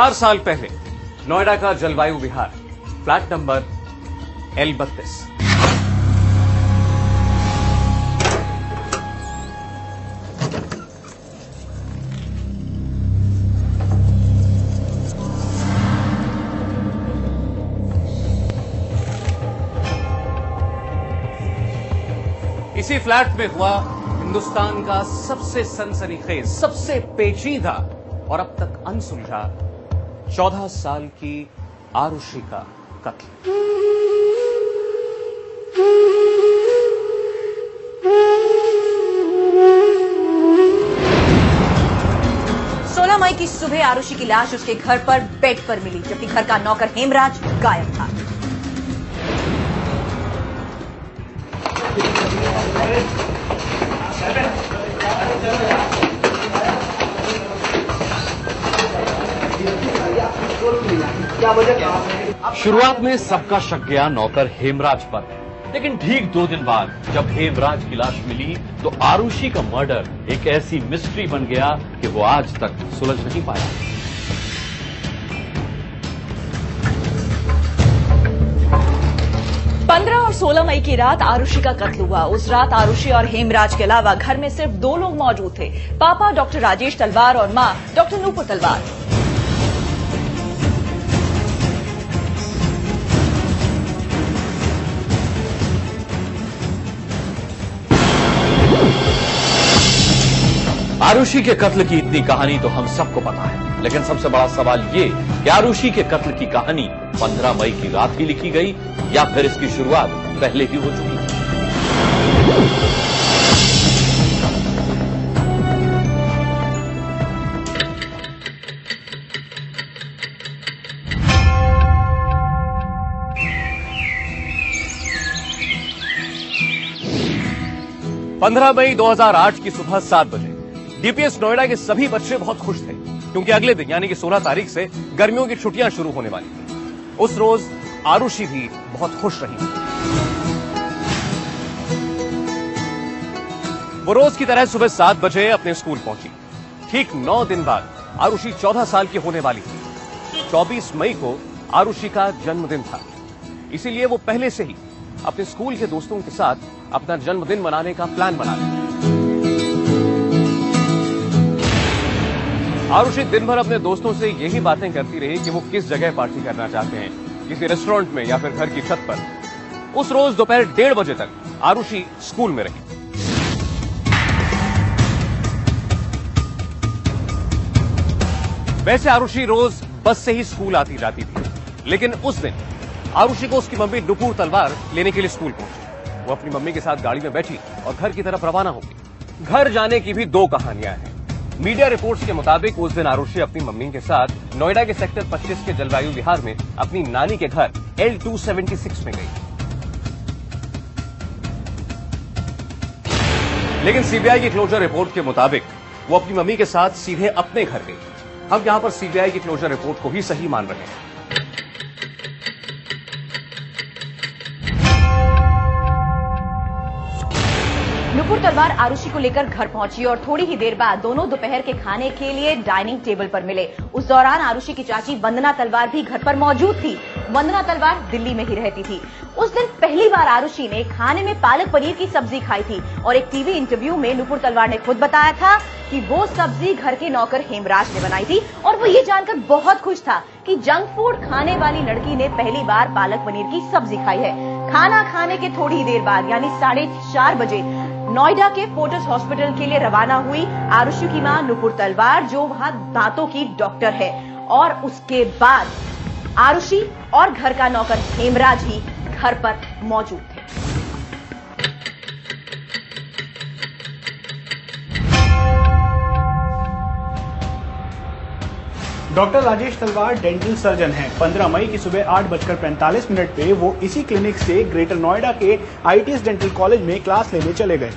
चार साल पहले, नोएडा का जलवायु विहार, फ्लैट नंबर एल बत्तीस। इसी फ्लैट में हुआ हिंदुस्तान का सबसे सनसनीखेज, सबसे पेचीदा और अब तक अनसुलझा चौदह साल की आरुषि का कत्ल। सोलह मई की सुबह आरुषि की लाश उसके घर पर बेड पर मिली, जबकि घर का नौकर हेमराज गायब था। शुरुआत में सबका शक गया नौकर हेमराज पर। लेकिन ठीक दो दिन बाद जब हेमराज की लाश मिली तो आरुषि का मर्डर एक ऐसी मिस्ट्री बन गया कि वो आज तक सुलझ नहीं पाया। पंद्रह और सोलह मई की रात आरुषि का कत्ल हुआ। उस रात आरुषि और हेमराज के अलावा घर में सिर्फ़ दो लोग मौजूद थे। पापा डॉक्टर राजेश तलवार और माँ डॉक्टर नूपुर तलवार। आरुषि के कत्ल की इतनी कहानी तो हम सबको पता है। लेकिन सबसे बड़ा सवाल ये कि आरुषि के कत्ल की कहानी 15 मई की रात ही लिखी गई या फिर इसकी शुरुआत पहले ही हो चुकी पंद्रह मई 2008 की सुबह सात बजे डीपीएस नोएडा के सभी बच्चे बहुत खुश थे, क्योंकि अगले दिन, यानी कि 16 तारीख से गर्मियों की छुट्टियाँ शुरू होने वाली थी उस रोज आरुषि भी बहुत खुश रही वो रोज की तरह सुबह सात बजे अपने स्कूल पहुँची। ठीक नौ दिन बाद आरुषि चौदह साल की होने वाली थी। चौबीस मई को आरुषि का जन्मदिन था। इसीलिए वो पहले से ही अपने स्कूल के दोस्तों के साथ अपना जन्मदिन मनाने का प्लान बना लिया आरुषि दिन भर अपने दोस्तों से यही बातें करती रही कि वो किस जगह पार्टी करना चाहते हैं, किसी रेस्टोरेंट में या फिर घर की छत पर। उस रोज दोपहर डेढ़ बजे तक आरुषि स्कूल में रही। वैसे आरुषि रोज बस से ही स्कूल आती जाती थी, लेकिन उस दिन आरुषि को उसकी मम्मी नुपुर तलवार लेने के लिए स्कूल पहुँची। वो अपनी मम्मी के साथ गाड़ी में बैठी और घर की तरफ़ रवाना हो गई। घर जाने की भी दो कहानियाँ हैं। मीडिया रिपोर्ट्स के मुताबिक उस दिन आरुषि अपनी मम्मी के साथ नोएडा के सेक्टर 25 के जलवायु विहार में अपनी नानी के घर एल टू में गई। लेकिन सीबीआई की क्लोजर रिपोर्ट के मुताबिक वो अपनी मम्मी के साथ सीधे अपने घर गई। हम यहाँ पर सीबीआई की क्लोजर रिपोर्ट को ही सही मान रहे हैं। नुपुर तलवार आरुषि को लेकर घर पहुँची और थोड़ी ही देर बाद दोनों दोपहर के खाने के लिए डाइनिंग टेबल पर मिले। उस दौरान आरुषि की चाची वंदना तलवार भी घर पर मौजूद थी। वंदना तलवार दिल्ली में ही रहती थी। उस दिन पहली बार आरुषि ने खाने में पालक पनीर की सब्ज़ी खाई थी और एक टीवी इंटरव्यू में नुपुर तलवार ने खुद बताया था कि वो सब्ज़ी घर के नौकर हेमराज ने बनाई थी और वो ये जानकर बहुत खुश था कि जंक फ़ूड खाने वाली लड़की ने पहली बार पालक पनीर की सब्ज़ी खाई है। खाना खाने के थोड़ी देर बाद, यानी साढ़े चार बजे नोएडा के फोर्टस हॉस्पिटल के लिए रवाना हुई आरुषि की माँ नुपुर तलवार, जो वहाँ दांतों की डॉक्टर है। और उसके बाद आरुषि और घर का नौकर हेमराज ही घर पर मौजूद। डॉक्टर राजेश तलवार डेंटल सर्जन हैं। 15 मई की सुबह आठ बजकर पैंतालीस मिनट पे वो इसी क्लिनिक से ग्रेटर नोएडा के आईटीएस डेंटल कॉलेज में क्लास लेने चले गए।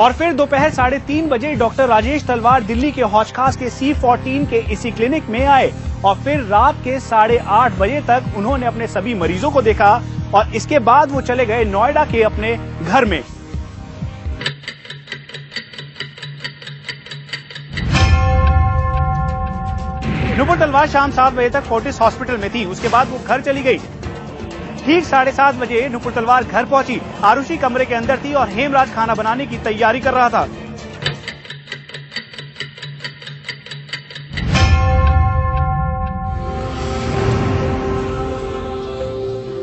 और फिर दोपहर साढ़े तीन बजे डॉक्टर राजेश तलवार दिल्ली के हौजखास के सी फोर्टीन के इसी क्लिनिक में आए और फिर रात के साढ़े आठ बजे तक उन्होंने अपने सभी मरीजों को देखा और इसके बाद वो चले गए नोएडा के अपने घर में। नुपुर तलवार शाम सात बजे तक फोर्टिस हॉस्पिटल में थी। उसके बाद वो घर चली गई। ठीक साढ़े सात बजे नुपुर तलवार घर पहुँची। आरुषि कमरे के अंदर थी और हेमराज खाना बनाने की तैयारी कर रहा था।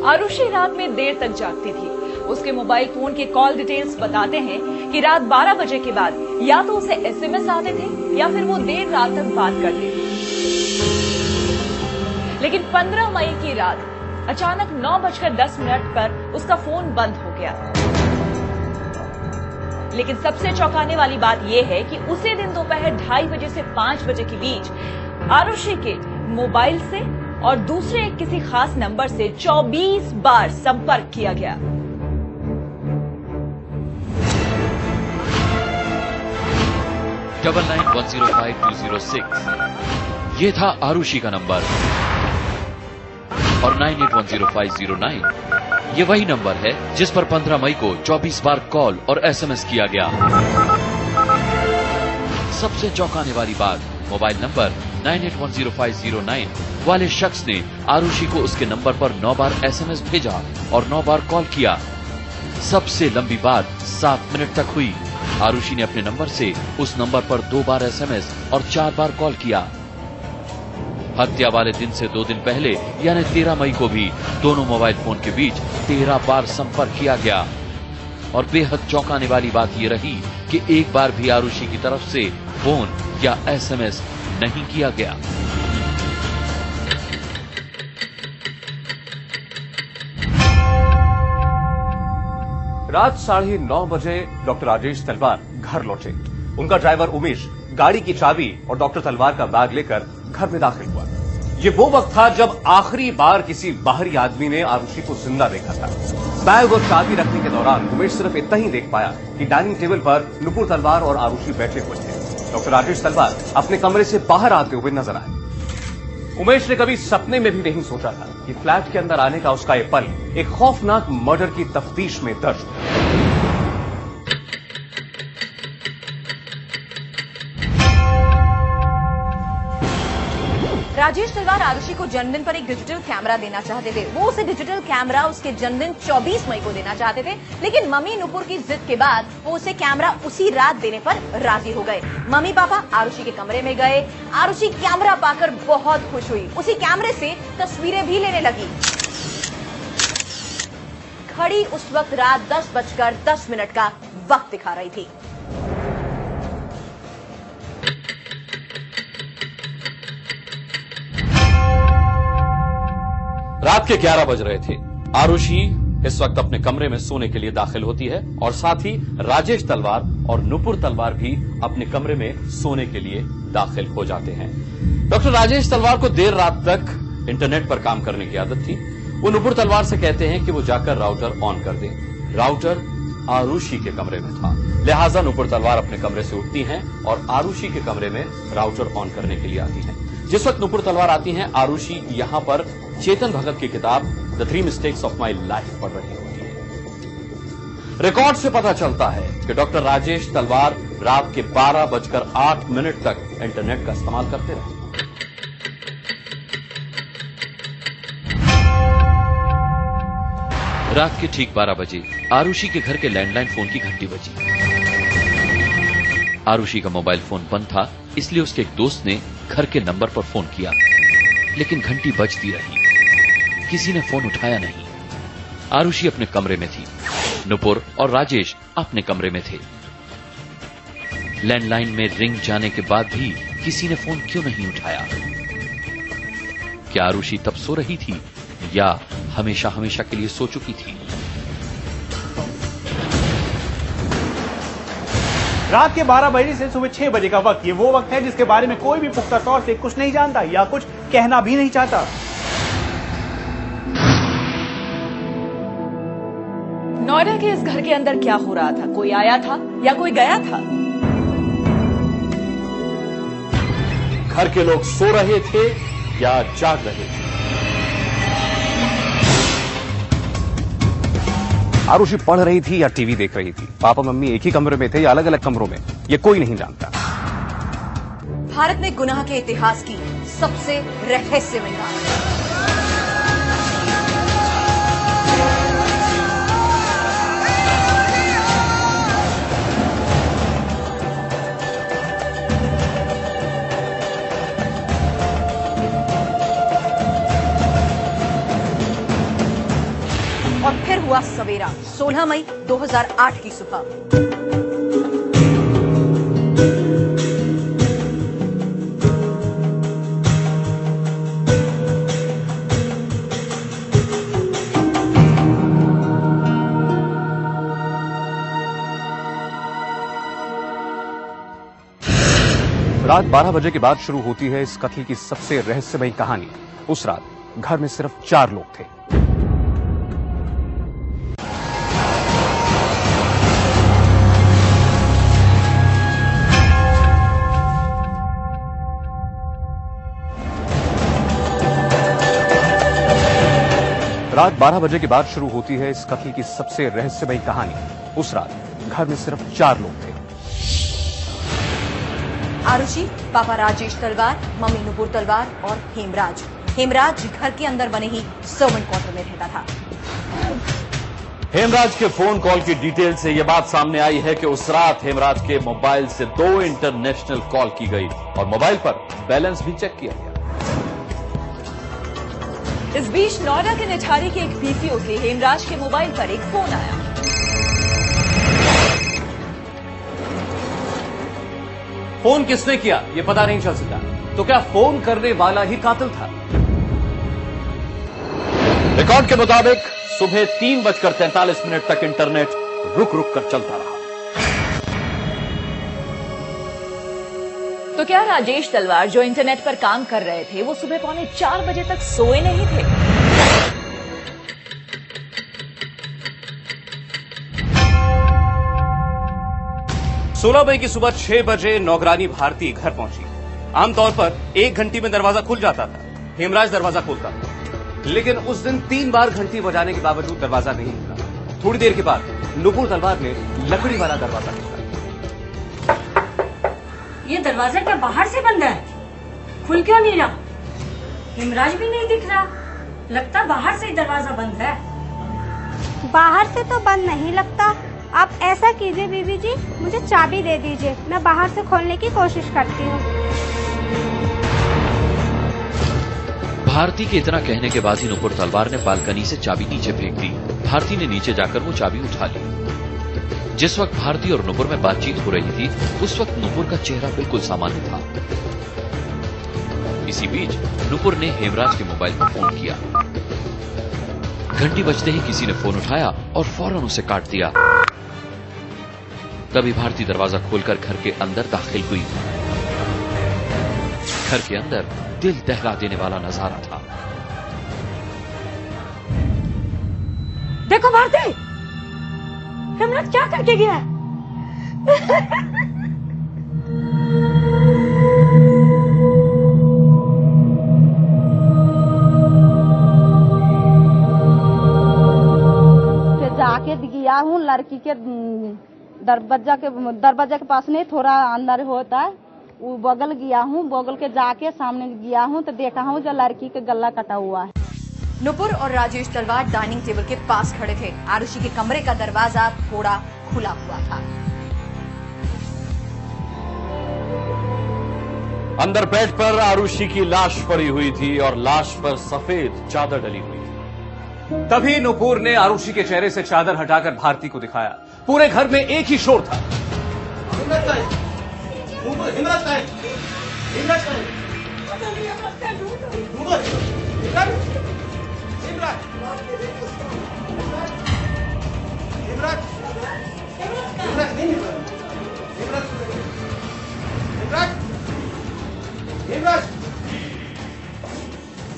आरुषि रात में देर तक जागती थी। उसके मोबाइल फ़ोन के कॉल डिटेल्स बताते हैं कि रात 12 बजे के बाद या तो उसे एसएमएस आते थे या फिर वो देर रात तक बात करती थी। लेकिन 15 मई की रात, अचानक नौ बजकर दस मिनट पर उसका फ़ोन बंद हो गया। लेकिन सबसे चौंकाने वाली बात यह है कि उसी दिन दोपहर ढाई बजे से पाँच बजे के बीच, आरुषि के मोबाइल से और दूसरे किसी खास नंबर से 24 बार संपर्क किया गया। Double nine one zero five two zero six. ये था आरुषि का नंबर। और nine eight one zero five zero nine. ये वही नंबर है जिस पर 15 मई को 24 बार कॉल और एसएमएस किया गया। सबसे चौंकाने वाली बात, मोबाइल नंबर 98105009 वाले शख्स ने आरुषि को उसके नंबर पर नौ बार एसएमएस भेजा और नौ बार कॉल किया। सबसे लंबी बात सात मिनट तक हुई। आरुषि ने अपने नंबर से उस नंबर पर दो बार एसएमएस और चार बार कॉल किया। हत्या वाले दिन से दो दिन पहले, यानी तेरह मई को भी, दोनों मोबाइल फ़ोन के बीच तेरह बार संपर्क किया गया। और बेहद चौंकाने वाली बात यह रही कि एक बार भी आरुषि की तरफ़ से फ़ोन या एसएमएस नहीं किया गया। रात साढ़े नौ बजे डॉक्टर राजेश तलवार घर लौटे। उनका ड्राइवर उमेश, गाड़ी की चाबी और डॉक्टर तलवार का बैग लेकर घर में दाखिल हुआ। ये वो वक्त था जब आखिरी बार किसी बाहरी आदमी ने आरुषि को ज़िंदा देखा था। बैग और चाबी रखने के दौरान उमेश सिर्फ़ इतना ही देख पाया कि डाइनिंग टेबल पर नुपुर तलवार और आरुषि बैठे हुए थे। डॉक्टर राजेश तलवार अपने कमरे से बाहर आते हुए नज़र आए। उमेश ने कभी सपने में भी नहीं सोचा था कि फ्लैट के अंदर आने का उसका ये पल एक खौफनाक मर्डर की तफ्तीश में दर्ज राजेश तलवार आरुषि को जन्मदिन पर एक डिजिटल कैमरा देना चाहते थे। वो उसे डिजिटल कैमरा उसके जन्मदिन 24 मई को देना चाहते थे। लेकिन मम्मी नुपुर की जिद के बाद वो उसे कैमरा उसी रात देने पर राज़ी हो गए। मम्मी पापा आरुषि के कमरे में गए। आरुषि कैमरा पाकर बहुत खुश हुई। उसी कैमरे से तस्वीरें भी लेने लगी। घड़ी उस वक्त रात दस बजकर दस मिनट का वक्त दिखा रही थी। रात के 11 बज रहे थे। आरुषि इस वक्त अपने कमरे में सोने के लिए दाखिल होती है और साथ ही राजेश तलवार और नुपुर तलवार भी अपने कमरे में सोने के लिए दाखिल हो जाते हैं। डॉक्टर राजेश तलवार को देर रात तक इंटरनेट पर काम करने की आदत थी। वो नुपुर तलवार से कहते हैं कि वो जाकर राउटर ऑन कर दे। राउटर आरुषि के कमरे में था। लिहाजा नुपुर तलवार अपने कमरे से उठती हैं और आरुषि के कमरे में राउटर ऑन करने के लिए आती हैं। जिस वक्त नुपुर तलवार आती हैं, आरुषि यहाँ पर चेतन भगत की किताब the three mistakes of my life पढ़ रही होती है। रिकॉर्ड से पता चलता है कि डॉक्टर राजेश तलवार रात के बारह बजकर आठ मिनट तक इंटरनेट का इस्तेमाल करते रहे। रात के ठीक 12 बजे आरुषि के घर के लैंडलाइन फ़ोन की घंटी बजी। आरुषि का मोबाइल फ़ोन बंद था, इसलिए उसके एक दोस्त ने घर के नंबर पर फ़ोन किया, लेकिन घंटी बजती रही। किसी ने फ़ोन उठाया नहीं। आरुषि अपने कमरे में थी। नुपुर और राजेश अपने कमरे में थे। लैंडलाइन में रिंग जाने के बाद भी किसी ने फ़ोन क्यों नहीं उठाया? क्या आरुषि तब सो रही थी या हमेशा हमेशा के लिए सो चुकी थी? रात के 12 बजे से सुबह 6 बजे का वक्त, ये वो वक्त है जिसके बारे में कोई भी पुख्ता तौर से कुछ नहीं जानता या कुछ कहना भी नहीं चाहता। नोएडा के इस घर के अंदर क्या हो रहा था? कोई आया था या कोई गया था? घर के लोग सो रहे थे या जाग रहे थे? आरुषि पढ़ रही थी या टीवी देख रही थी? पापा मम्मी एक ही कमरे में थे या अलग अलग कमरों में? ये कोई नहीं जानता। भारत में गुनाह के इतिहास की सबसे रहस्यमय हुआ सवेरा 16 मई 2008 की सुबह। रात 12 बजे के बाद शुरू होती है इस कत्ल की सबसे रहस्यमयी कहानी। उस रात घर में सिर्फ़ चार लोग थे। रात 12 बजे के बाद शुरू होती है इस कत्ल की सबसे रहस्यमयी कहानी। उस रात घर में सिर्फ़ चार लोग थे। आरुषि पापा राजेश तलवार मम्मी नुपुर तलवार और हेमराज। हेमराज घर के अंदर बने ही सर्वेंट क्वार्टर में रहता था। हेमराज के फ़ोन कॉल की डिटेल से यह बात सामने आई है कि उस रात हेमराज के मोबाइल से दो इंटरनेशनल कॉल की गई और मोबाइल पर बैलेंस भी चेक किया। इस बीच नोएडा के निठारी के एक पीसीओ से हेमराज के मोबाइल पर एक फ़ोन आया। फ़ोन किसने किया? ये पता नहीं चल सका। तो क्या फ़ोन करने वाला ही कातिल था? रिकॉर्ड के मुताबिक सुबह तीन बजकर तैंतालीस मिनट तक इंटरनेट रुक रुक कर चलता रहा। क्या राजेश तलवार जो इंटरनेट पर काम कर रहे थे, वो सुबह पौने चार बजे तक सोए नहीं थे? सोलह मई की सुबह छह बजे नौकरानी भारती घर पहुँची। आमतौर पर एक घंटी में दरवाज़ा खुल जाता था, हेमराज दरवाज़ा खोलता था। लेकिन उस दिन तीन बार घंटी बजाने के बावजूद दरवाज़ा नहीं खुला। थोड़ी देर के बाद नुपुर तलवार ने लकड़ी वाला दरवाज़ा खोला। ये दरवाज़ा क्या बाहर से बंद है? खुल क्यों नहीं रहा? हिमराज भी नहीं दिख रहा। लगता बाहर से ही दरवाज़ा बंद है। बाहर से तो बंद नहीं लगता। आप ऐसा कीजिए बीबी जी मुझे चाबी दे दीजिए। मैं बाहर से खोलने की कोशिश करती हूँ। भारती के इतना कहने के बाद ही नुपुर तलवार ने बालकनी से चाबी नीचे फेंक दी। भारती ने नीचे जाकर वो चाबी उठा ली। जिस वक्त भारती और नुपुर में बातचीत हो रही थी, उस वक्त नुपुर का चेहरा बिल्कुल सामान्य था। इसी बीच, नुपुर ने हेमराज के मोबाइल पर फ़ोन किया। घंटी बजते ही किसी ने फ़ोन उठाया और फ़ौरन उसे काट दिया। तभी भारती दरवाज़ा खोलकर घर के अंदर दाखिल हुई। घर के अंदर दिल दहला देने वाला नज़ारा था। देखो भारती! हिमराज क्या करके गया जाके गया हूँ, लड़की के दरवाज़ा के दरवाज़ा के पास नहीं, थोड़ा अंदर होता है। वो बगल गया हूँ, बगल के जाके सामने गया हूँ तो देखा हूँ जो लड़की के गला कटा हुआ है। नुपुर और राजेश तलवार डाइनिंग टेबल के पास खड़े थे। आरुषि के कमरे का दरवाज़ा थोड़ा खुला हुआ था। अंदर बेड पर आरुषि की लाश पड़ी हुई थी और लाश पर सफ़ेद चादर डली हुई थी। तभी नुपुर ने आरुषि के चेहरे से चादर हटाकर भारती को दिखाया। पूरे घर में एक ही शोर था।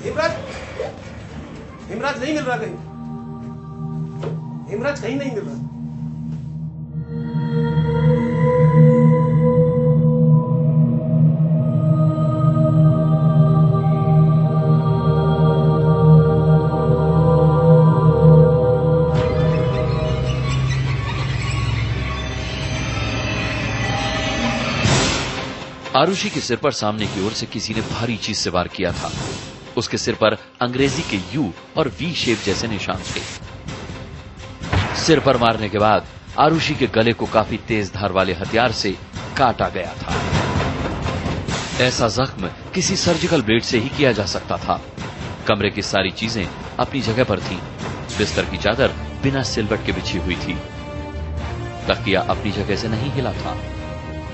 इमरान हिमराज नहीं मिल रहा कहीं हिमराज कहीं नहीं मिल रहा आरुषि के सिर पर सामने की ओर से किसी ने भारी चीज़ से वार किया था। उसके सिर पर अंग्रेज़ी के यू और वी शेप जैसे निशान थे। सिर पर मारने के बाद आरुषि के गले को काफ़ी तेज धार वाले हथियार से काटा गया था। ऐसा जख्म किसी सर्जिकल ब्लेड से ही किया जा सकता था। कमरे की सारी चीज़ें अपनी जगह पर थीं। बिस्तर की चादर बिना सिलवट के बिछी हुई थी। तकिया अपनी जगह से नहीं हिला था।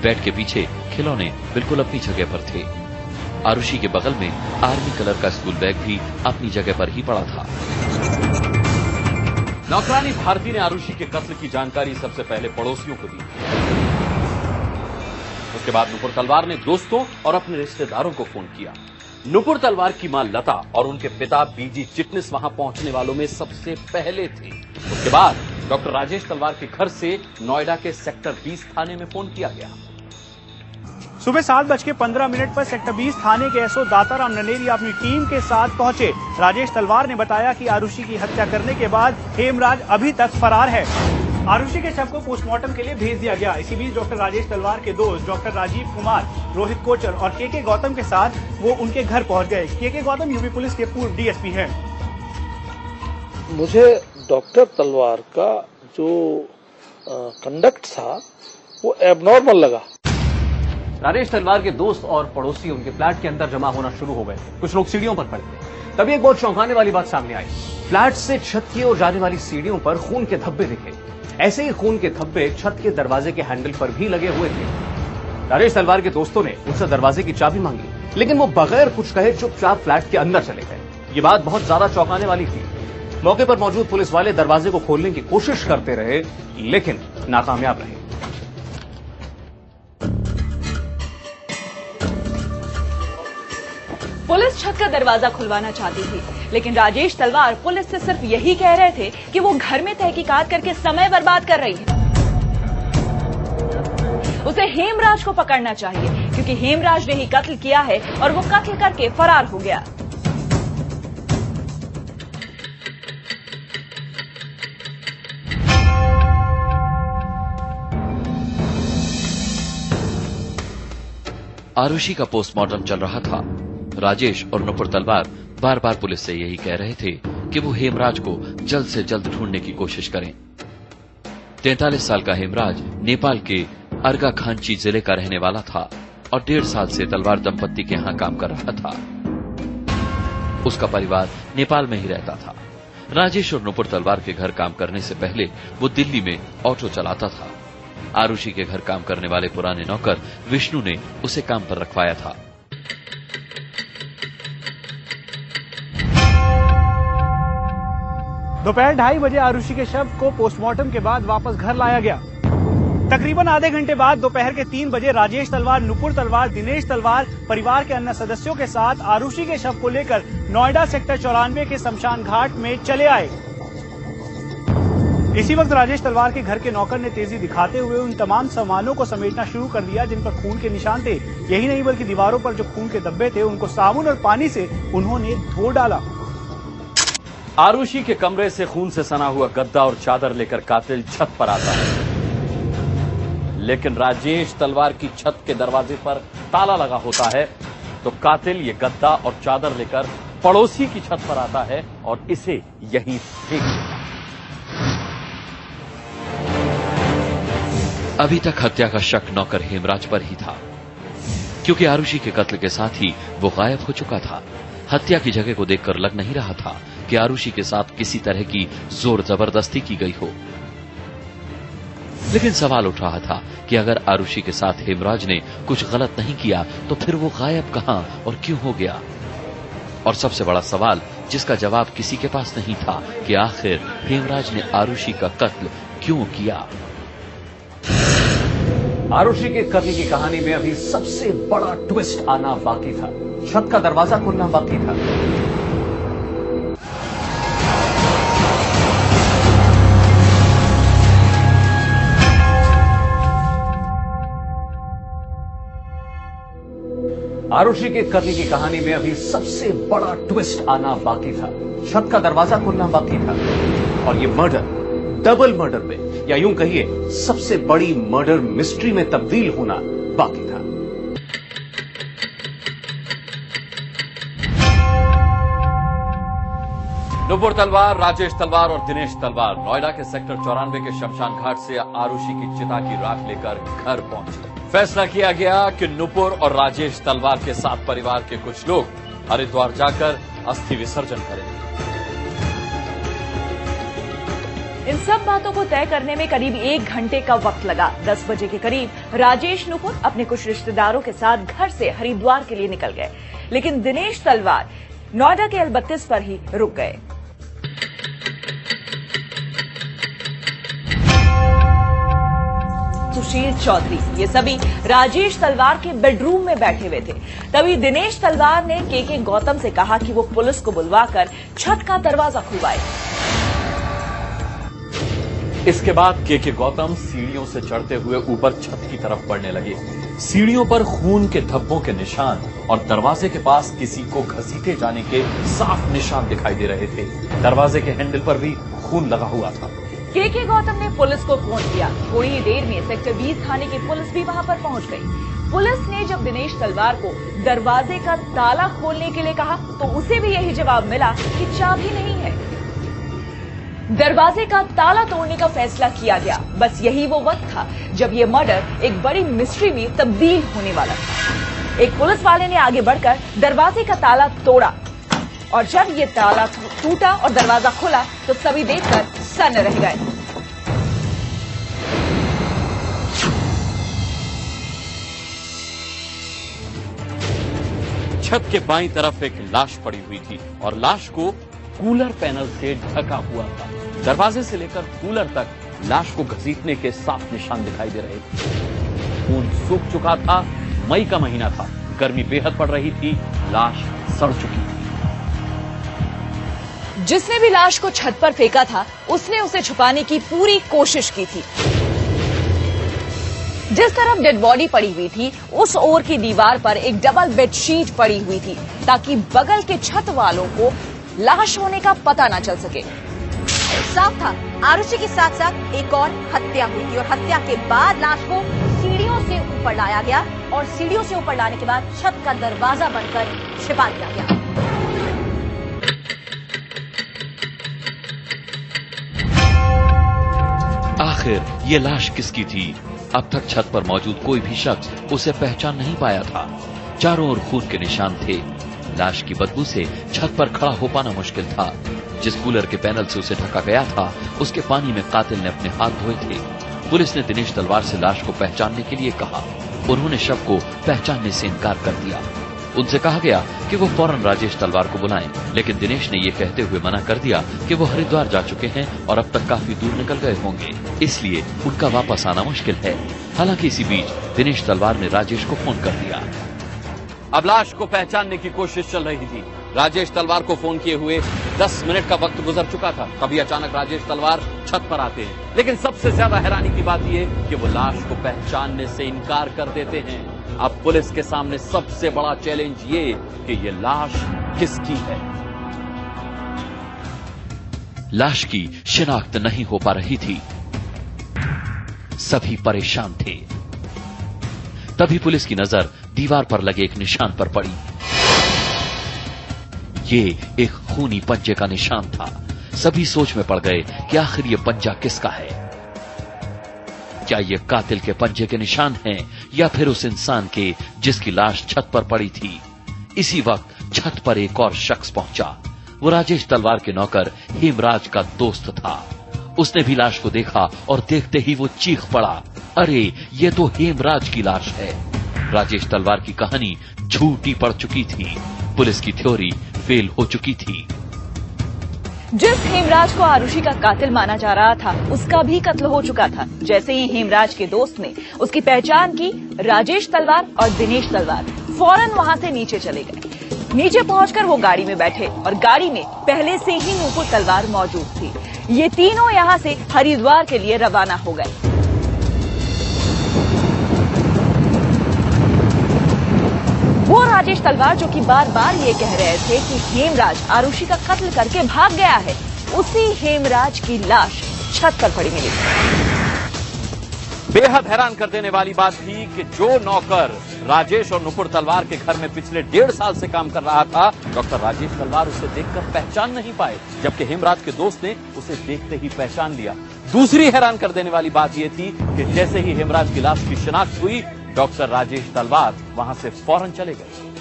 बेड के पीछे खिलौने बिल्कुल अपनी जगह पर थे। आरुषि के बगल में आर्मी कलर का स्कूल बैग भी अपनी जगह पर ही पड़ा था। नौकरानी भारती ने आरुषि के कत्ल की जानकारी सबसे पहले पड़ोसियों को दी। उसके बाद नुपुर तलवार ने दोस्तों और अपने रिश्तेदारों को फ़ोन किया। नुपुर तलवार की माँ लता और उनके पिता बीजी चिटनिस वहाँ पहुँचने वालों में सबसे पहले थे। उसके बाद डॉक्टर राजेश तलवार के घर से नोएडा के सेक्टर 20 थाने में फ़ोन किया गया। सुबह सात बज के पंद्रह मिनट पर सेक्टर 20 थाने के एसओ दाताराम ननेरी अपनी टीम के साथ पहुँचे। राजेश तलवार ने बताया कि आरुषि की हत्या करने के बाद हेमराज अभी तक फरार है। आरुषि के शव को पोस्टमार्टम के लिए भेज दिया गया। इसी बीच डॉक्टर राजेश तलवार के दोस्त डॉक्टर राजीव कुमार, रोहित कोचर और के के गौतम के साथ वो उनके घर पहुँच गए। के के गौतम यूपी पुलिस के पूर्व डीएसपी हैं। मुझे डॉक्टर तलवार का जो कंडक्ट था, वो एबनॉर्मल लगा। राजेश तलवार के दोस्त और पड़ोसी उनके फ्लैट के अंदर जमा होना शुरू हो गए। कुछ लोग सीढ़ियों पर खड़े तभी एक बहुत चौंकाने वाली बात सामने आई। फ्लैट से छत की ओर जाने वाली सीढ़ियों पर खून के धब्बे दिखे। ऐसे ही खून के धब्बे छत के दरवाजे के हैंडल पर भी लगे हुए थे। राजेश तलवार के दोस्तों ने उनसे दरवाजे की चाबी मांगी, लेकिन वो बगैर कुछ कहे चुपचाप फ्लैट के अंदर चले गए। ये बात बहुत ज़्यादा चौंकाने वाली थी। मौके पर मौजूद पुलिस वाले दरवाजे को खोलने की कोशिश करते रहे, लेकिन नाकामयाब रहे। पुलिस छत का दरवाज़ा खुलवाना चाहती थी। लेकिन राजेश तलवार पुलिस से सिर्फ़ यही कह रहे थे कि वो घर में तहकीकात करके समय बर्बाद कर रही है। उसे हेमराज को पकड़ना चाहिए, क्योंकि हेमराज ने ही कत्ल किया है और वो कत्ल करके फरार हो गया। आरुषि का पोस्टमार्टम चल रहा था। राजेश और नुपुर तलवार बार बार पुलिस से यही कह रहे थे कि वो हेमराज को जल्द से जल्द ढूँढने की कोशिश करें। तैतालीस साल का हेमराज नेपाल के अर्गा खांची ज़िले का रहने वाला था और डेढ़ साल से तलवार दंपत्ति के यहाँ काम कर रहा था। उसका परिवार नेपाल में ही रहता था। राजेश और नुपुर तलवार के घर काम करने से पहले वो दिल्ली में ऑटो चलाता था। आरुषि के घर काम करने वाले पुराने नौकर विष्णु ने उसे काम पर रखवाया था। दोपहर ढाई बजे आरुषि के शव को पोस्टमार्टम के बाद वापस घर लाया गया। तकरीबन आधे घंटे बाद दोपहर के तीन बजे राजेश तलवार, नुपुर तलवार, दिनेश तलवार परिवार के अन्य सदस्यों के साथ आरुषि के शव को लेकर नोएडा सेक्टर चौरानवे के शमशान घाट में चले आए। इसी वक्त राजेश तलवार के घर के नौकर ने तेज़ी दिखाते हुए उन तमाम सामानों को समेटना शुरू कर दिया, जिन पर खून के निशान थे। यही नहीं, बल्कि दीवारों पर जो खून के धब्बे थे, उनको साबुन और पानी से उन्होंने धो डाला। आरुषि के कमरे से खून से सना हुआ गद्दा और चादर लेकर कातिल छत पर आता है। लेकिन राजेश तलवार की छत के दरवाजे पर ताला लगा होता है तो कातिल ये गद्दा और चादर लेकर पड़ोसी की छत पर आता है और इसे यहीं फेंक देता अभी तक हत्या का शक नौकर हेमराज पर ही था, क्योंकि आरुषि के कत्ल के साथ ही वो गायब हो चुका था। हत्या की जगह को देखकर लग नहीं रहा था कि आरुषि के साथ किसी तरह की ज़ोर ज़बरदस्ती की गई हो। लेकिन सवाल उठ रहा था कि अगर आरुषि के साथ हेमराज ने कुछ गलत नहीं किया तो फिर वो गायब कहाँ और क्यों हो गया? और सबसे बड़ा सवाल, जिसका जवाब किसी के पास नहीं था कि आखिर हेमराज ने आरुषि का कत्ल क्यों किया? आरुषि के कत्ल की कहानी में अभी सबसे बड़ा ट्विस्ट आना बाकी था। छत का दरवाज़ा खुलना बाकी था। आरुषि के कत्ल की कहानी में अभी सबसे बड़ा ट्विस्ट आना बाकी था। छत का दरवाज़ा खुलना बाकी था। और ये मर्डर डबल मर्डर में, या यूँ कहिए, सबसे बड़ी मर्डर मिस्ट्री में तब्दील होना बाकी था। नुपुर तलवार, राजेश तलवार और दिनेश तलवार। नोएडा के सेक्टर चौरानवे के शमशान घाट से आरुषि की चिता की राख लेकर घर पहुँचे। फैसला किया गया कि नुपुर और राजेश तलवार के साथ परिवार के कुछ लोग हरिद्वार जाकर अस्थि विसर्जन करेंगे इन सब बातों को तय करने में करीब एक घंटे का वक्त लगा। दस बजे के करीब राजेश नुपुर अपने कुछ रिश्तेदारों के साथ घर से हरिद्वार के लिए निकल गए। लेकिन दिनेश तलवार नोएडा के अलबत्तीस पर ही रुक गए। सुशील चौधरी। ये सभी राजेश तलवार के बेडरूम में बैठे हुए थे। तभी दिनेश तलवार ने के के गौतम से कहा कि वो पुलिस को बुलवाकर छत का दरवाज़ा खुलवाए। इसके बाद के के गौतम सीढ़ियों से चढ़ते हुए ऊपर छत की तरफ़ बढ़ने लगे। सीढ़ियों पर खून के धब्बों के निशान और दरवाजे के पास किसी को घसीटे जाने के साफ़ निशान दिखाई दे रहे थे। दरवाजे के हैंडल पर भी खून लगा हुआ था। के के गौतम ने पुलिस को फ़ोन किया। थोड़ी ही देर में सेक्टर 20 थाने की पुलिस भी वहाँ पर पहुँच गई। पुलिस ने जब दिनेश तलवार को दरवाजे का ताला खोलने के लिए कहा तो उसे भी यही जवाब मिला कि चाबी नहीं है। दरवाजे का ताला तोड़ने का फैसला किया गया। बस यही वो वक्त था जब ये मर्डर एक बड़ी मिस्ट्री में तब्दील होने वाला था। एक पुलिस वाले ने आगे बढ़कर दरवाजे का ताला तोड़ा। और जब ये ताला टूटा और दरवाज़ा खुला तो सभी देखकर सन्न रह गए। छत के बाईं तरफ़ एक लाश पड़ी हुई थी और लाश को कूलर पैनल से ढका हुआ था। दरवाजे से लेकर कूलर तक लाश को घसीटने के साफ़ निशान दिखाई दे रहे थे। खून सूख चुका था, मई का महीना था। गर्मी बेहद पड़ रही थी, लाश सड़ चुकी थी। जिसने भी लाश को छत पर फेंका था, उसने उसे छुपाने की पूरी कोशिश की थी। जिस तरफ़ डेड बॉडी पड़ी हुई थी, उस ओर की दीवार पर एक डबल बेडशीट पड़ी हुई थी, ताकि बगल के छत वालों को लाश होने का पता न चल सके। साफ़ था, आरुषि के साथ साथ एक और हत्या हुई थी, और हत्या के बाद लाश को सीढ़ियों से ऊपर लाया गया, और सीढ़ियों से ऊपर लाने के बाद छत का दरवाज़ा बनकर छिपा दिया गया। आखिर ये लाश किसकी थी? अब तक छत पर मौजूद कोई भी शख्स उसे पहचान नहीं पाया था। चारों ओर खून के निशान थे। लाश की बदबू से छत पर खड़ा हो पाना मुश्किल था। जिस कूलर के पैनल से उसे ढका गया था, उसके पानी में कातिल ने अपने हाथ धोए थे। पुलिस ने दिनेश तलवार से लाश को पहचानने के लिए कहा। उन्होंने शव को पहचानने से इनकार कर दिया। उनसे कहा गया कि वो फ़ौरन राजेश तलवार को बुलाएँ, लेकिन दिनेश ने ये कहते हुए मना कर दिया कि वो हरिद्वार जा चुके हैं और अब तक काफ़ी दूर निकल गए होंगे इसलिए उनका वापस आना मुश्किल है। हालाँकि इसी बीच दिनेश तलवार ने राजेश को फ़ोन कर दिया। अब लाश को पहचानने की कोशिश चल रही थी। राजेश तलवार को फ़ोन किए हुए 10 मिनट का वक्त गुजर चुका था। तभी अचानक राजेश तलवार छत पर आते हैं लेकिन सबसे ज़्यादा हैरानी की बात यह कि वो लाश को पहचानने से इनकार कर देते हैं। अब पुलिस के सामने सबसे बड़ा चैलेंज ये कि ये लाश किसकी है? लाश की शिनाख्त नहीं हो पा रही थी। सभी परेशान थे। तभी पुलिस की नज़र दीवार पर लगे एक निशान पर पड़ी। ये एक खूनी पंजे का निशान था। सभी सोच में पड़ गए कि आखिर ये पंजा किसका है? क्या ये कातिल के पंजे के निशान हैं? या फिर उस इंसान के जिसकी लाश छत पर पड़ी थी। इसी वक्त छत पर एक और शख्स पहुँचा। वो राजेश तलवार के नौकर हेमराज का दोस्त था। उसने भी लाश को देखा और देखते ही वो चीख पड़ा। अरे, ये तो हेमराज की लाश है। राजेश तलवार की कहानी झूठी पड़ चुकी थी। पुलिस की थ्योरी फेल हो चुकी थी। जिस हेमराज को आरुषि का कातिल माना जा रहा था, उसका भी कत्ल हो चुका था। जैसे ही हेमराज के दोस्त ने उसकी पहचान की, राजेश तलवार और दिनेश तलवार फ़ौरन वहाँ से नीचे चले गए। नीचे पहुंचकर वो गाड़ी में बैठे और गाड़ी में पहले से ही नूपुर तलवार मौजूद थी। ये तीनों यहाँ से हरिद्वार के लिए रवाना हो गए। राजेश तलवार जो कि बार बार ये कह रहे थे कि हेमराज आरुषि का कत्ल करके भाग गया है। उसी हेमराज की लाश छत पर पड़ी मिली। बेहद हैरान कर देने वाली बात थी कि जो नौकर राजेश और नुपुर तलवार के घर में पिछले डेढ़ साल से काम कर रहा था, डॉक्टर राजेश तलवार उसे देखकर पहचान नहीं पाए, जबकि हेमराज के दोस्त ने उसे देखते ही पहचान लिया। दूसरी हैरान कर देने वाली बात यह थी कि जैसे ही हेमराज की लाश की शिनाख्त हुई डॉक्टर राजेश तलवार वहाँ से फ़ौरन चले गए।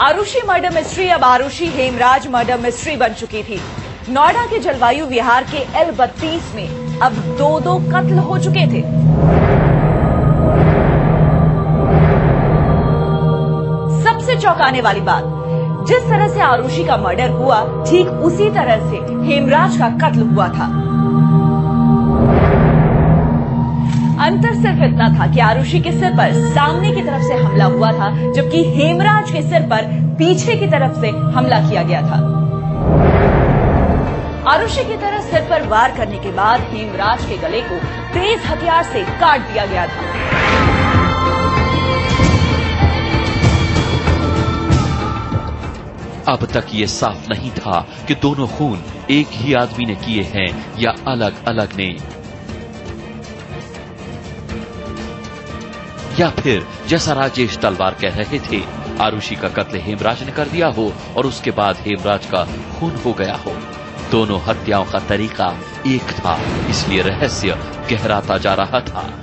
आरुषि मर्डर मिस्ट्री, अब आरुषि हेमराज मर्डर मिस्ट्री बन चुकी थी। नोएडा के जलवायु विहार के एल बत्तीस में अब दो दो कत्ल हो चुके थे। सबसे चौंकाने वाली बात, जिस तरह से आरुषि का मर्डर हुआ, ठीक उसी तरह से हेमराज का कत्ल हुआ था। अंतर सिर्फ़ इतना था कि आरुषि के सिर पर सामने की तरफ़ से हमला हुआ था, जबकि हेमराज के सिर पर पीछे की तरफ़ से हमला किया गया था। आरुषि की तरह सिर पर वार करने के बाद हेमराज के गले को तेज हथियार से काट दिया गया था। अब तक ये साफ़ नहीं था कि दोनों खून एक ही आदमी ने किए हैं या अलग अलग ने। या फिर जैसा राजेश तलवार कह रहे थे, आरुषि का कत्ल हेमराज ने कर दिया हो और उसके बाद हेमराज का खून हो गया हो। दोनों हत्याओं का तरीका एक था, इसलिए रहस्य गहराता जा रहा था।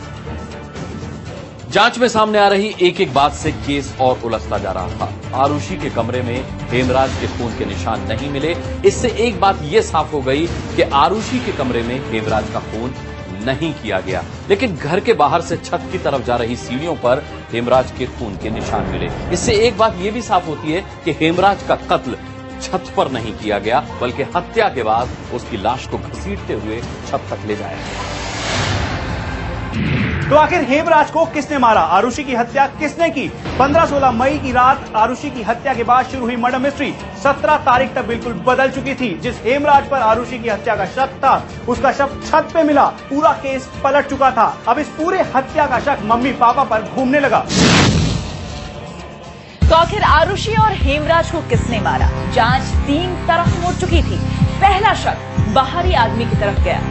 जाँच में सामने आ रही एक एक बात से केस और उलझता जा रहा था। आरुषि के कमरे में हेमराज के खून के निशान नहीं मिले। इससे एक बात यह साफ़ हो गई कि आरुषि के कमरे में हेमराज का खून नहीं किया गया। लेकिन घर के बाहर से छत की तरफ़ जा रही सीढ़ियों पर हेमराज के खून के निशान मिले। इससे एक बात ये भी साफ़ होती है कि हेमराज का कत्ल छत पर नहीं किया गया, बल्कि हत्या के बाद उसकी लाश को घसीटते हुए छत तक ले जाया गया। तो आखिर हेमराज को किसने मारा? आरुषि की हत्या किसने की? 15-16 मई की रात आरुषि की हत्या के बाद शुरू हुई मर्डर मिस्ट्री 17 तारीख तक बिल्कुल बदल चुकी थी। जिस हेमराज पर आरुषि की हत्या का शक था, उसका शव छत पे मिला। पूरा केस पलट चुका था। अब इस पूरे हत्या का शक मम्मी पापा पर घूमने लगा। तो आखिर आरुषि और हेमराज को किसने मारा? जाँच तीन तरफ़ मुड़ चुकी थी। पहला शक बाहरी आदमी की तरफ़ गया।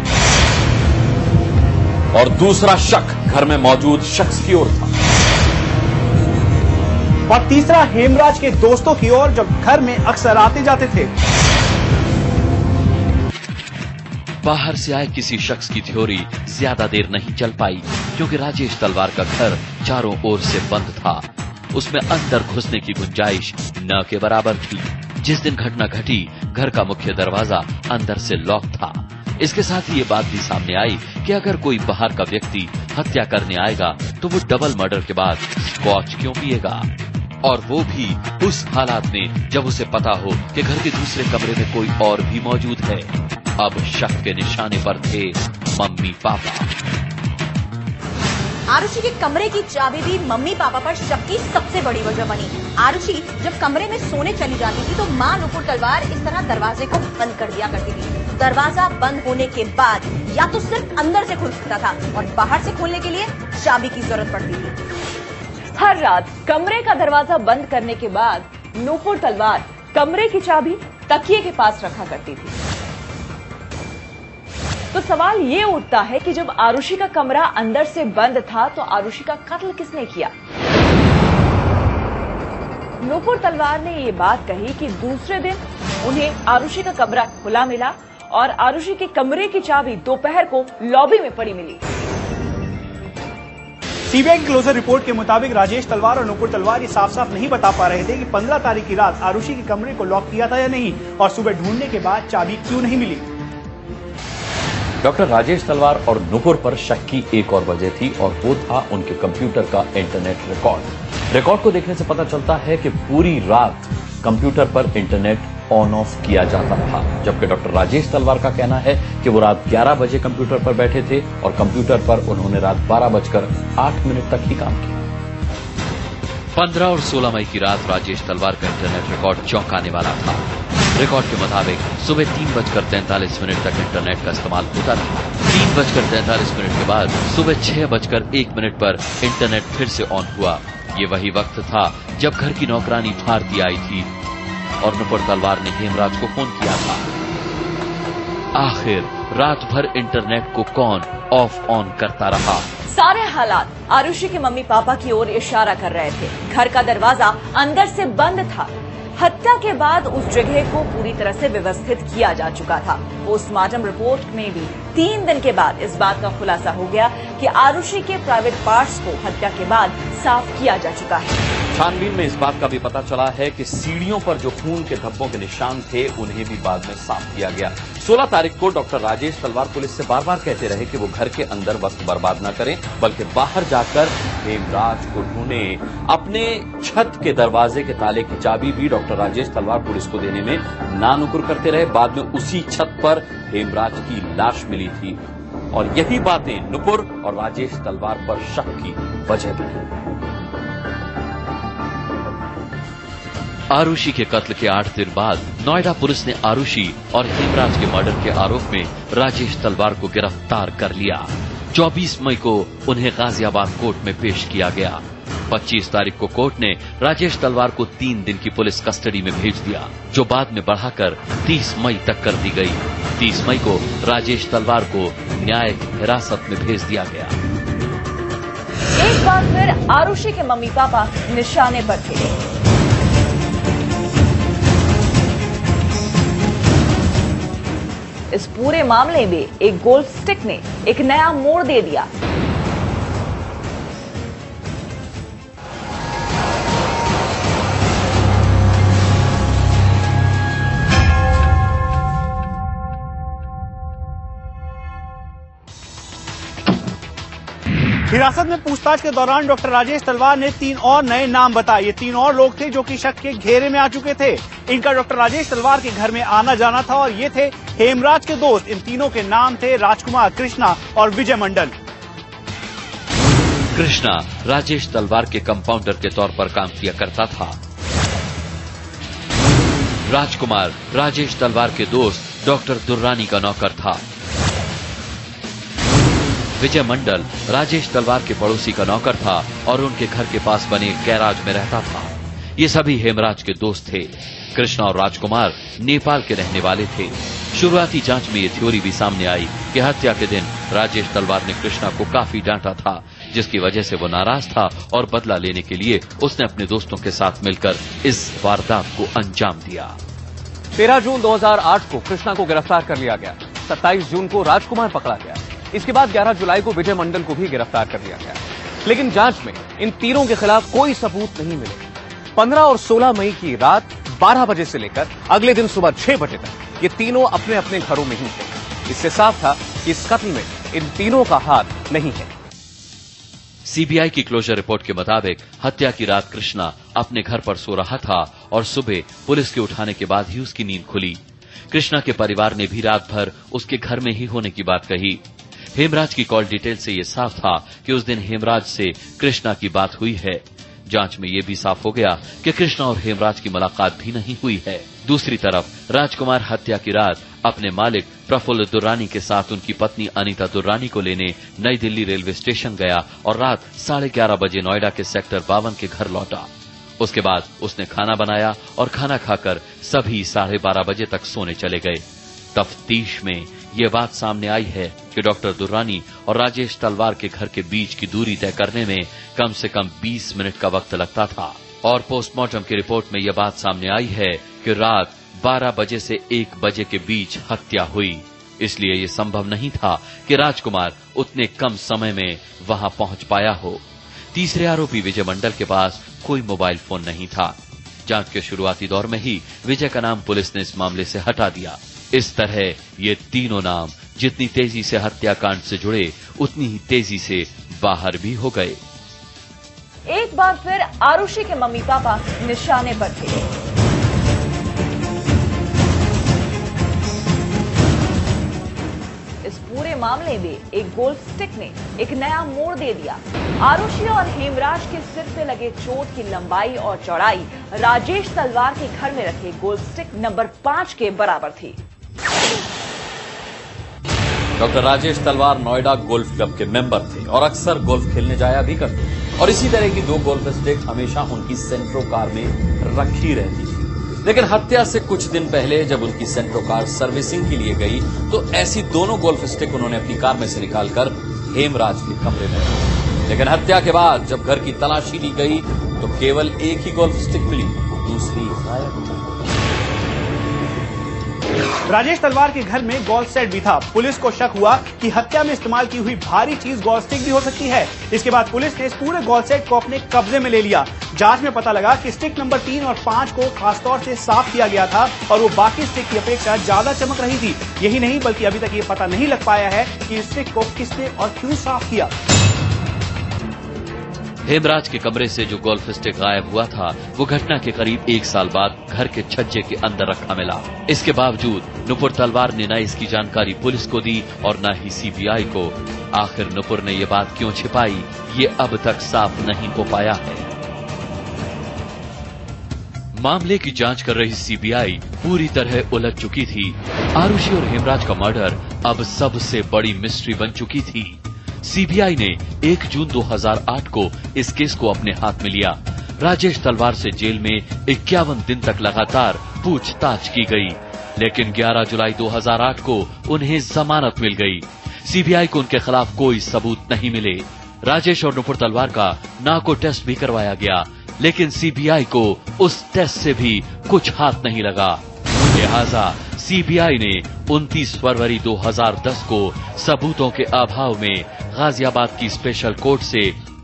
और दूसरा शक घर में मौजूद शख्स की ओर था। और तीसरा हेमराज के दोस्तों की ओर जो घर में अक्सर आते जाते थे। बाहर से आए किसी शख्स की थ्योरी ज़्यादा देर नहीं चल पाई क्योंकि राजेश तलवार का घर चारों ओर से बंद था। उसमें अंदर घुसने की गुंजाइश न के बराबर थी। जिस दिन घटना घटी घर का मुख्य दरवाज़ा अंदर से लॉक था। इसके साथ ही ये बात भी सामने आई कि अगर कोई बाहर का व्यक्ति हत्या करने आएगा तो वो डबल मर्डर के बाद स्कॉच क्यों पिएगा? और वो भी उस हालात में जब उसे पता हो कि घर के दूसरे कमरे में कोई और भी मौजूद है। अब शक के निशाने पर थे मम्मी पापा। आरुषि के कमरे की चाबी भी मम्मी पापा पर शक की सबसे बड़ी वजह बनी। आरुषि जब कमरे में सोने चली जाती थी तो माँ नुपुर तलवार इस तरह दरवाजे को बंद कर दिया करती थी। दरवाज़ा बंद होने के बाद या तो सिर्फ़ अंदर से खुल सकता था और बाहर से खोलने के लिए चाबी की ज़रूरत पड़ती थी। हर रात कमरे का दरवाज़ा बंद करने के बाद नूपुर तलवार कमरे की चाबी तकिए के पास रखा करती थी। तो सवाल ये उठता है कि जब आरुषि का कमरा अंदर से बंद था तो आरुषि का कत्ल किसने किया? नूपुर तलवार ने ये बात कही कि दूसरे दिन उन्हें आरुषि का कमरा खुला मिला और आरुषि के कमरे की चाबी दोपहर को लॉबी में पड़ी मिली। सीबीआई की क्लोजर रिपोर्ट के मुताबिक राजेश तलवार और नुपुर तलवार ये साफ़ साफ़ नहीं बता पा रहे थे कि 15 तारीख की रात आरुषि के कमरे को लॉक किया था या नहीं और सुबह ढूँढने के बाद चाबी क्यों नहीं मिली। डॉक्टर राजेश तलवार और नुपुर पर शक की एक और वजह थी और वो था उनके कंप्यूटर का इंटरनेट रिकॉर्ड रिकॉर्ड को देखने से पता चलता है कि पूरी रात कंप्यूटर पर इंटरनेट ऑन ऑफ़ किया जाता था। जबकि डॉक्टर राजेश तलवार का कहना है कि वो रात 11 बजे कंप्यूटर पर बैठे थे और कंप्यूटर पर उन्होंने रात बारह बजकर आठ मिनट तक ही काम किया। पंद्रह और सोलह मई की रात राजेश तलवार का इंटरनेट रिकॉर्ड चौंकाने वाला था। रिकॉर्ड के मुताबिक सुबह तीन बजकर तैंतालीस मिनट तक इंटरनेट का इस्तेमाल होता था। तीन बजकर तैंतालीस मिनट के बाद सुबह छह बजकर एक मिनट पर इंटरनेट फिर से ऑन हुआ। ये वही वक्त था जब घर की नौकरानी भारती आई थी। और नुपुर तलवार ने हेमराज को फ़ोन किया था। आखिर रात भर इंटरनेट को कौन ऑफ़ ऑन करता रहा? सारे हालात आरुषि के मम्मी पापा की ओर इशारा कर रहे थे। घर का दरवाज़ा अंदर से बंद था। हत्या के बाद उस जगह को पूरी तरह से व्यवस्थित किया जा चुका था। पोस्टमार्टम रिपोर्ट में भी तीन दिन के बाद इस बात का खुलासा हो गया कि आरुषि के प्राइवेट पार्ट्स को हत्या के बाद साफ़ किया जा चुका है। छानबीन में इस बात का भी पता चला है कि सीढ़ियों पर जो खून के धब्बों के निशान थे, उन्हें भी बाद में साफ़ किया गया। 16 तारीख को डॉक्टर राजेश तलवार पुलिस से बार बार कहते रहे कि वो घर के अंदर वक्त बर्बाद न करें, बल्कि बाहर जाकर हेमराज को ढूंढें। अपने छत के दरवाजे के ताले की चाबी भी डॉक्टर राजेश तलवार पुलिस को देने में नानुकुर करते रहे। बाद में उसी छत पर हेमराज की लाश मिली थी और यही बातें नुपुर और राजेश तलवार पर शक की वजह बनी आरुषि के कत्ल के आठ दिन बाद नोएडा पुलिस ने आरुषि और हेमराज के मर्डर के आरोप में राजेश तलवार को गिरफ़्तार कर लिया। 24 मई को उन्हें गाजियाबाद कोर्ट में पेश किया गया। 25 तारीख को कोर्ट ने राजेश तलवार को तीन दिन की पुलिस कस्टडी में भेज दिया, जो बाद में बढ़ाकर 30 मई तक कर दी गई। 30 मई को राजेश तलवार को न्यायिक हिरासत में भेज दिया गया। एक बार फिर आरुषि के मम्मी पापा निशाने पर थे। इस पूरे मामले में एक गोल्फ स्टिक ने एक नया मोड़ दे दिया। हिरासत में पूछताछ के दौरान डॉक्टर राजेश तलवार ने तीन और नए नाम बताए। ये तीन और लोग थे जो कि शक के घेरे में आ चुके थे। इनका डॉक्टर राजेश तलवार के घर में आना जाना था और ये थे हेमराज के दोस्त। इन तीनों के नाम थे राजकुमार कृष्णा और विजय मंडल। कृष्णा राजेश तलवार के कंपाउंडर के तौर पर काम किया करता था। राजकुमार राजेश तलवार के दोस्त डॉक्टर दुर्रानी का नौकर था। विजय मंडल राजेश तलवार के पड़ोसी का नौकर था और उनके घर के पास बने गैराज में रहता था। ये सभी हेमराज के दोस्त थे। कृष्णा और राजकुमार नेपाल के रहने वाले थे। शुरुआती जाँच में ये थ्योरी भी सामने आई कि हत्या के दिन राजेश तलवार ने कृष्णा को काफ़ी डांटा था, जिसकी वजह से वो नाराज़ था और बदला लेने के लिए उसने अपने दोस्तों के साथ मिलकर इस वारदात को अंजाम दिया। तेरह जून 2008 को कृष्णा को गिरफ़्तार कर लिया गया। 27 जून को राजकुमार पकड़ा गया। इसके बाद 11 जुलाई को विजय मंडल को भी गिरफ़्तार कर लिया गया। लेकिन जाँच में इन तीनों के खिलाफ कोई सबूत नहीं मिले। 15 और 16 मई की रात 12 बजे से लेकर अगले दिन सुबह 6 बजे तक ये तीनों अपने अपने घरों में ही थे। इससे साफ़ था कि इस कत्ल में इन तीनों का हाथ नहीं है। सीबीआई की क्लोजर रिपोर्ट के मुताबिक हत्या की रात कृष्णा अपने घर पर सो रहा था और सुबह पुलिस के उठाने के बाद ही उसकी नींद खुली। कृष्णा के परिवार ने भी रात भर उसके घर में ही होने की बात कही। हेमराज की कॉल डिटेल से ये साफ़ था कि उस दिन हेमराज से कृष्णा की बात हुई है। जाँच में ये भी साफ़ हो गया कि कृष्णा और हेमराज की मुलाकात भी नहीं हुई है। दूसरी तरफ़, राजकुमार हत्या की रात अपने मालिक प्रफुल्ल दुर्रानी के साथ उनकी पत्नी अनीता दुर्रानी को लेने नई दिल्ली रेलवे स्टेशन गया और रात साढ़े ग्यारह बजे नोएडा के सेक्टर बावन के घर लौटा। उसके बाद उसने खाना बनाया और खाना खाकर सभी साढ़े बारह बजे तक सोने चले गए। तफ्तीश में ये बात सामने आई है कि डॉक्टर दुर्रानी और राजेश तलवार के घर के बीच की दूरी तय करने में कम से कम 20 मिनट का वक्त लगता था। और पोस्टमार्टम की रिपोर्ट में यह बात सामने आई है कि रात 12 बजे से 1 बजे के बीच हत्या हुई। इसलिए ये संभव नहीं था कि राजकुमार उतने कम समय में वहाँ पहुँच पाया हो। तीसरे आरोपी विजय मंडल के पास कोई मोबाइल फ़ोन नहीं था। जाँच के शुरुआती दौर में ही विजय का नाम पुलिस ने इस मामले से हटा दिया। इस तरह ये तीनों नाम जितनी तेज़ी से हत्याकांड से जुड़े, उतनी ही तेज़ी से बाहर भी हो गए। एक बार फिर आरुषि के मम्मी पापा निशाने पर थे। इस पूरे मामले में एक गोल्फ स्टिक ने एक नया मोड़ दे दिया। आरुषि और हेमराज के सिर पे लगे चोट की लंबाई और चौड़ाई, राजेश तलवार के घर में रखे गोल्फ स्टिक नंबर पाँच के बराबर थी। Doctor Rajesh Talwar Noida golf club के मेंबर थे और अक्सर गोल्फ खेलने जाया भी करते और इसी तरह की दो गोल्फ स्टिक हमेशा उनकी सेंट्रो कार में रखी रहती थी। लेकिन हत्या से कुछ दिन पहले जब उनकी सेंट्रो कार सर्विसिंग के लिए गई तो ऐसी दोनों गोल्फ स्टिक उन्होंने अपनी कार में से निकालकर हेमराज के कमरे में लेकिन हत्या के बाद जब घर की तलाशी ली गई तो केवल एक ही गोल्फ स्टिक मिली, दूसरी गायब राजेश तलवार के घर में गोल्फ सेट भी था। पुलिस को शक हुआ कि हत्या में इस्तेमाल की हुई भारी चीज़ गोल्फ स्टिक भी हो सकती है। इसके बाद पुलिस ने इस पूरे गोल्फ सेट को अपने कब्जे में ले लिया। जाँच में पता लगा कि स्टिक नंबर तीन और पाँच को खासतौर से साफ़ किया गया था और वो बाकी स्टिक की अपेक्षा ज़्यादा चमक रही थी। यही नहीं, बल्कि अभी तक ये पता नहीं लग पाया है कि स्टिक को किसने और क्यों साफ़ किया। हेमराज के कमरे से जो गोल्फ स्टिक गायब हुआ था, वो घटना के करीब एक साल बाद घर के छज्जे के अंदर रखा मिला। इसके बावजूद, नुपुर तलवार ने न इसकी जानकारी पुलिस को दी और न ही सीबीआई को। आखिर नुपुर ने ये बात क्यों छिपाई? ये अब तक साफ़ नहीं हो पाया है। मामले की जाँच कर रही सीबीआई पूरी तरह उलझ चुकी थी। आरुषि और हेमराज का मर्डर अब सबसे बड़ी मिस्ट्री बन चुकी थी। सीबीआई ने 1 जून 2008 को इस केस को अपने हाथ में लिया। राजेश तलवार से जेल में इक्यावन दिन तक लगातार पूछताछ की गई। लेकिन 11 जुलाई 2008 को उन्हें जमानत मिल गई। सीबीआई को उनके खिलाफ कोई सबूत नहीं मिले। राजेश और नुपुर तलवार का नाको टेस्ट भी करवाया गया, लेकिन सीबीआई को उस टेस्ट से भी कुछ हाथ नहीं लगा। लिहाजा सीबीआई ने 29 फरवरी 2010 को सबूतों के अभाव में गाजियाबाद की स्पेशल कोर्ट से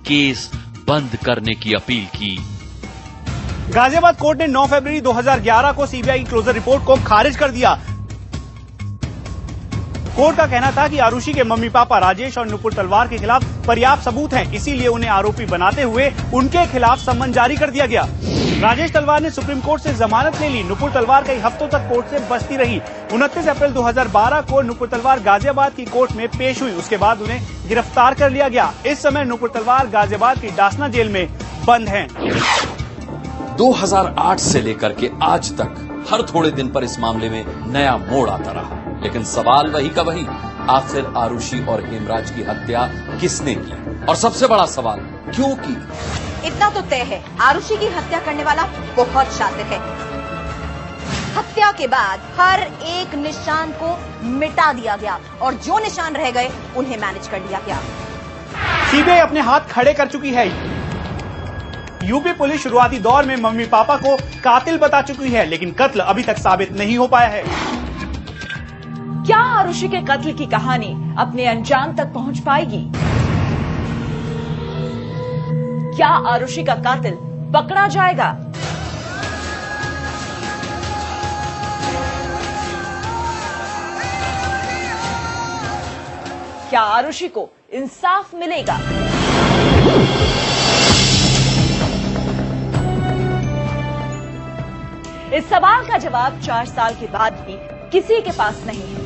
केस बंद करने की अपील की। गाजियाबाद कोर्ट ने 9 फरवरी 2011 को सीबीआई की क्लोजर रिपोर्ट को खारिज कर दिया। कोर्ट का कहना था कि आरुषि के मम्मी पापा राजेश और नुपुर तलवार के खिलाफ पर्याप्त सबूत हैं, इसीलिए उन्हें आरोपी बनाते हुए उनके खिलाफ सम्मन जारी कर दिया गया। राजेश तलवार ने सुप्रीम कोर्ट से जमानत ले ली। नुपुर तलवार कई हफ्तों तक कोर्ट से बचती रही। उनतीस अप्रैल 2012 को नुपुर तलवार गाजियाबाद की कोर्ट में पेश हुई। उसके बाद उन्हें गिरफ़्तार कर लिया गया। इस समय नुपुर तलवार गाजियाबाद की डासना जेल में बंद हैं। 2008 से लेकर के आज तक हर थोड़े दिन पर इस मामले में नया मोड़ आता रहा। लेकिन सवाल वही का वही, आखिर आरुषि और हेमराज की हत्या किसने की? और सबसे बड़ा सवाल, क्यों की? इतना तो तय है आरुषि की हत्या करने वाला बहुत शातिर है। हत्या के बाद हर एक निशान को मिटा दिया गया और जो निशान रह गए उन्हें मैनेज कर लिया गया। सीबीआई अपने हाथ खड़े कर चुकी है। यूपी पुलिस शुरुआती दौर में मम्मी पापा को कातिल बता चुकी है लेकिन कत्ल अभी तक साबित नहीं हो पाया है। क्या आरुषि के कत्ल की कहानी अपने अंजाम तक पहुँच पाएगी? क्या आरुषि का कातिल पकड़ा जाएगा? क्या आरुषि को इंसाफ मिलेगा? इस सवाल का जवाब चार साल के बाद भी किसी के पास नहीं है।